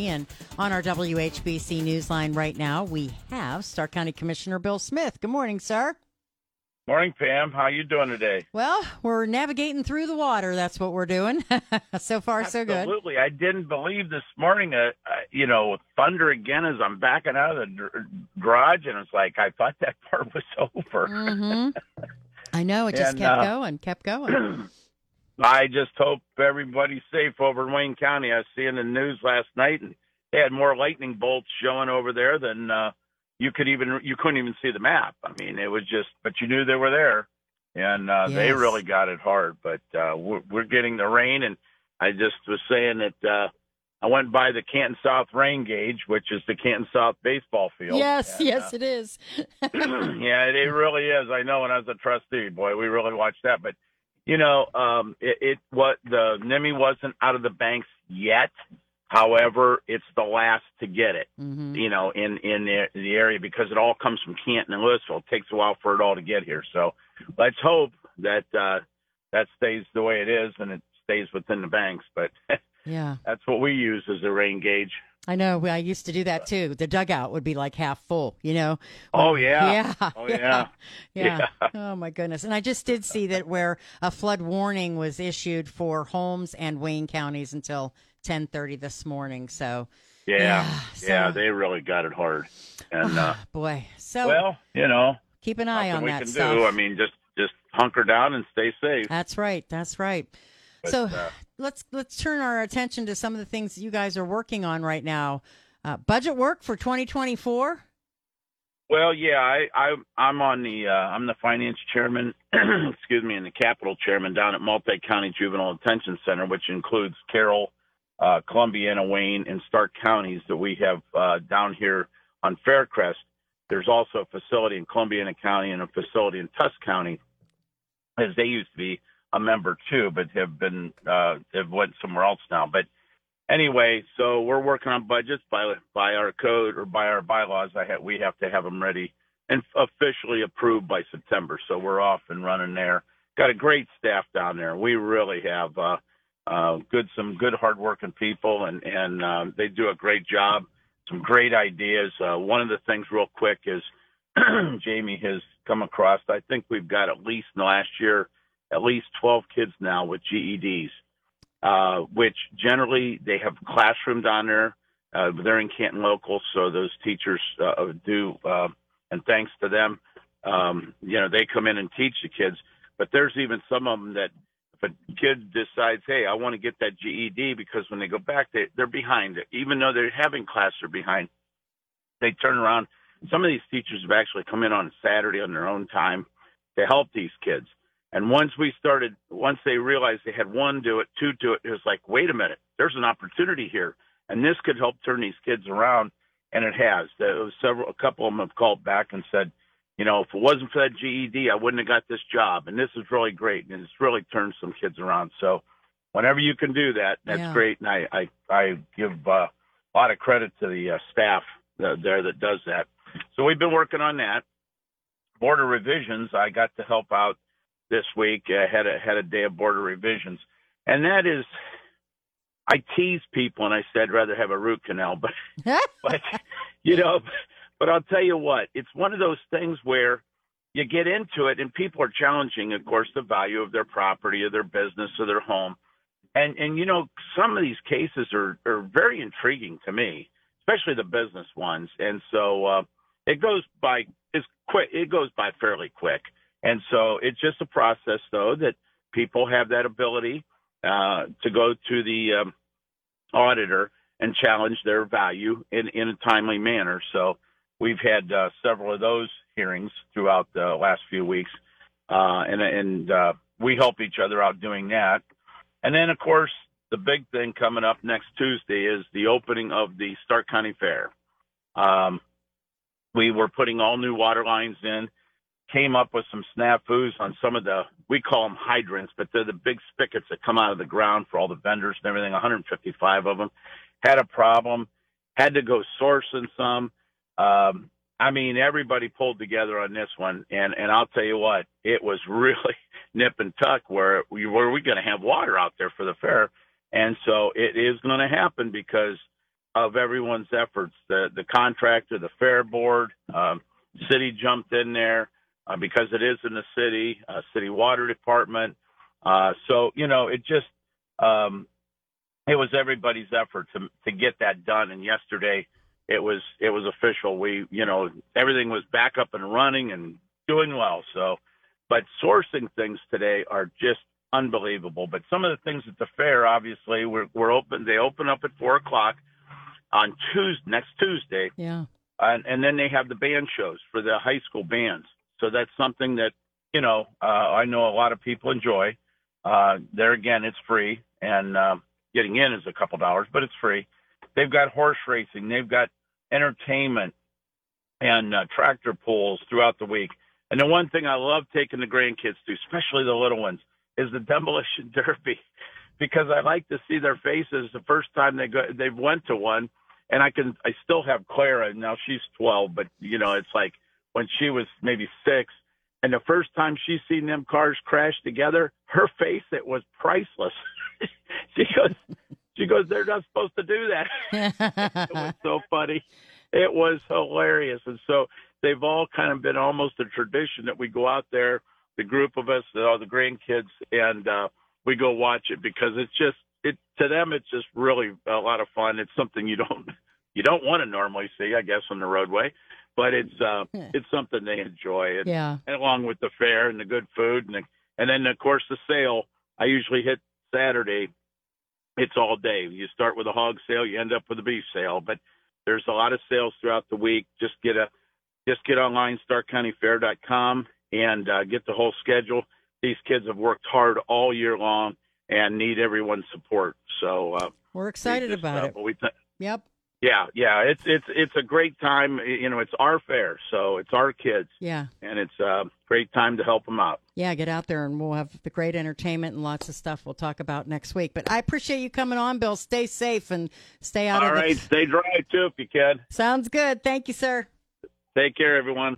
And on our WHBC Newsline right now, we have Stark County Commissioner Bill Smith. Good morning, sir. Morning, Pam. How you doing today? Well, we're navigating through the water. That's what we're doing. so far, so good. Absolutely. I didn't believe this morning, uh, uh, you know, thunder again as I'm backing out of the dr- garage, and it's like I thought that part was over. Mm-hmm. I know. It just And, kept uh, going, kept going. I just hope everybody's safe over in Wayne County. I was seeing the news last night, and they had more lightning bolts showing over there than uh, you could even you couldn't even see the map. I mean, it was just, but you knew they were there, and uh, they really got it hard. But uh, we're, we're getting the rain, and I just was saying that uh, I went by the Canton South rain gauge, which is the Canton South baseball field. yes, and, yes, uh, it is. yeah, it, it really is. I know when I was a trustee, boy, we really watched that. But you know, um, it, it what the NIMI wasn't out of the banks yet. However, it's the last to get it. hmm You know, in in the, the area because it all comes from Canton and Louisville. It takes a while for it all to get here. So let's hope that uh, that stays the way it is and it stays within the banks. But Yeah, that's what we use as a rain gauge. I know. I used to do that too. The dugout would be like half full, you know? Oh yeah. Yeah. Oh yeah. Yeah. Yeah. Oh my goodness. And I just did see that where a flood warning was issued for Holmes and Wayne counties until 10:30 this morning. So, Yeah, Yeah, yeah, they really got it hard. And uh, boy. So well, you know, keep an eye on we that can stuff. do. I mean, just just hunker down and stay safe. That's right. That's right. But, so uh, let's let's turn our attention to some of the things you guys are working on right now. Uh, budget work for 2024. Well, yeah, I, I I'm on the uh, I'm the finance chairman, excuse me, and the capital chairman down at Multi County Juvenile Detention Center, which includes Carroll, uh, Columbiana, Wayne, and Stark counties that we have uh, down here on Faircrest. There's also a facility in Columbiana County and a facility in Tusc County, as they used to be a member too, but have been uh, have went somewhere else now. But anyway, so we're working on budgets by by our code or by our bylaws. I have, we have to have them ready and officially approved by September. So we're off and running there. Got a great staff down there. We really have uh, uh, good some good hardworking people, and and um, they do a great job. Some great ideas. Uh, one of the things, real quick, is Jamie has come across. I think we've got at least in the last year, at least 12 kids now with GEDs uh, which generally they have classroom down there. Uh, they're in Canton local, so those teachers uh, do, uh, and thanks to them, um, you know, they come in and teach the kids. But there's even some of them that if a kid decides, hey, I want to get that GED because when they go back, they, they're behind. Even though they're having class, they're behind. They turn around. Some of these teachers have actually come in on Saturday on their own time to help these kids. And once we started, once they realized they had one do it, two do it, it was like, wait a minute, there's an opportunity here, and this could help turn these kids around, and it has. There was several, a couple of them have called back and said, you know, if it wasn't for that GED, I wouldn't have got this job, and this is really great, and it's really turned some kids around. So, whenever you can do that, that's Yeah. great, and I I, I give uh, a lot of credit to the uh, staff uh, there that does that. So we've been working on that. Board of revisions, I got to help out this week. I had a had a day of board of revisions, and that is, I tease people and I said I'd rather have a root canal, but but you know, but I'll tell you what, it's one of those things where you get into it and people are challenging, of course, the value of their property or their business or their home. And and you know, some of these cases are are very intriguing to me, especially the business ones. And so uh it goes by it's quick it goes by fairly quick. And so it's just a process though that people have that ability uh to go to the um auditor and challenge their value in, in a timely manner. So we've had uh, several of those hearings throughout the last few weeks, uh, and and uh, we help each other out doing that. And then, of course, the big thing coming up next Tuesday is the opening of the Stark County Fair. Um, we were putting all new water lines in, came up with some snafus on some of the, we call them hydrants, but they're the big spigots that come out of the ground for all the vendors and everything, 155 of them. Had a problem, had to go sourcing some. Um, I mean, everybody pulled together on this one, and and I'll tell you what, it was really nip and tuck. Where we were we going to have water out there for the fair, and so it is going to happen because of everyone's efforts. The the contractor, the fair board, um, city jumped in there uh, because it is in the city, uh, city water department. Uh, so you know, it just um, it was everybody's effort to to get that done. And yesterday it was it was official. We you know everything was back up and running and doing well. So, but sourcing things today are just unbelievable. But some of the things at the fair, obviously, we're we're open. They open up at four o'clock on Tuesday next Tuesday. Yeah. And and then they have the band shows for the high school bands. So that's something that you know uh, I know a lot of people enjoy. Uh, there again, it's free, and uh, getting in is a couple dollars, but it's free. They've got horse racing. They've got entertainment and uh, tractor pulls throughout the week. And the one thing I love taking the grandkids to, especially the little ones, is the demolition derby, because I like to see their faces the first time they go they went to one, and I can I still have Clara now she's twelve, but you know it's like when she was maybe six, and the first time she seen them cars crash together, her face it was priceless. she goes, she goes, they're not supposed to do that. it was so funny. It was hilarious. And so they've all kind of been almost a tradition that we go out there, the group of us, all the grandkids, and uh, we go watch it because it's just, it to them, it's just really a lot of fun. It's something you don't, you don't want to normally see, I guess, on the roadway, but it's, uh, it's something they enjoy. And, yeah. and along with the fair and the good food and the, and then of course the sale, I usually hit Saturday it's all day. You start with a hog sale, you end up with a beef sale, but there's a lot of sales throughout the week. Just get a just get online starkcountyfair.com and uh, get the whole schedule. These kids have worked hard all year long and need everyone's support. So uh, we're excited about uh, it. We th- yep. Yeah, yeah, it's it's it's a great time. You know, it's our fair, so it's our kids. Yeah, and it's a great time to help them out. Yeah, get out there, and we'll have the great entertainment and lots of stuff we'll talk about next week. But I appreciate you coming on, Bill. Stay safe and stay out All of. All right, the... stay dry too if you can. Sounds good. Thank you, sir. Take care, everyone.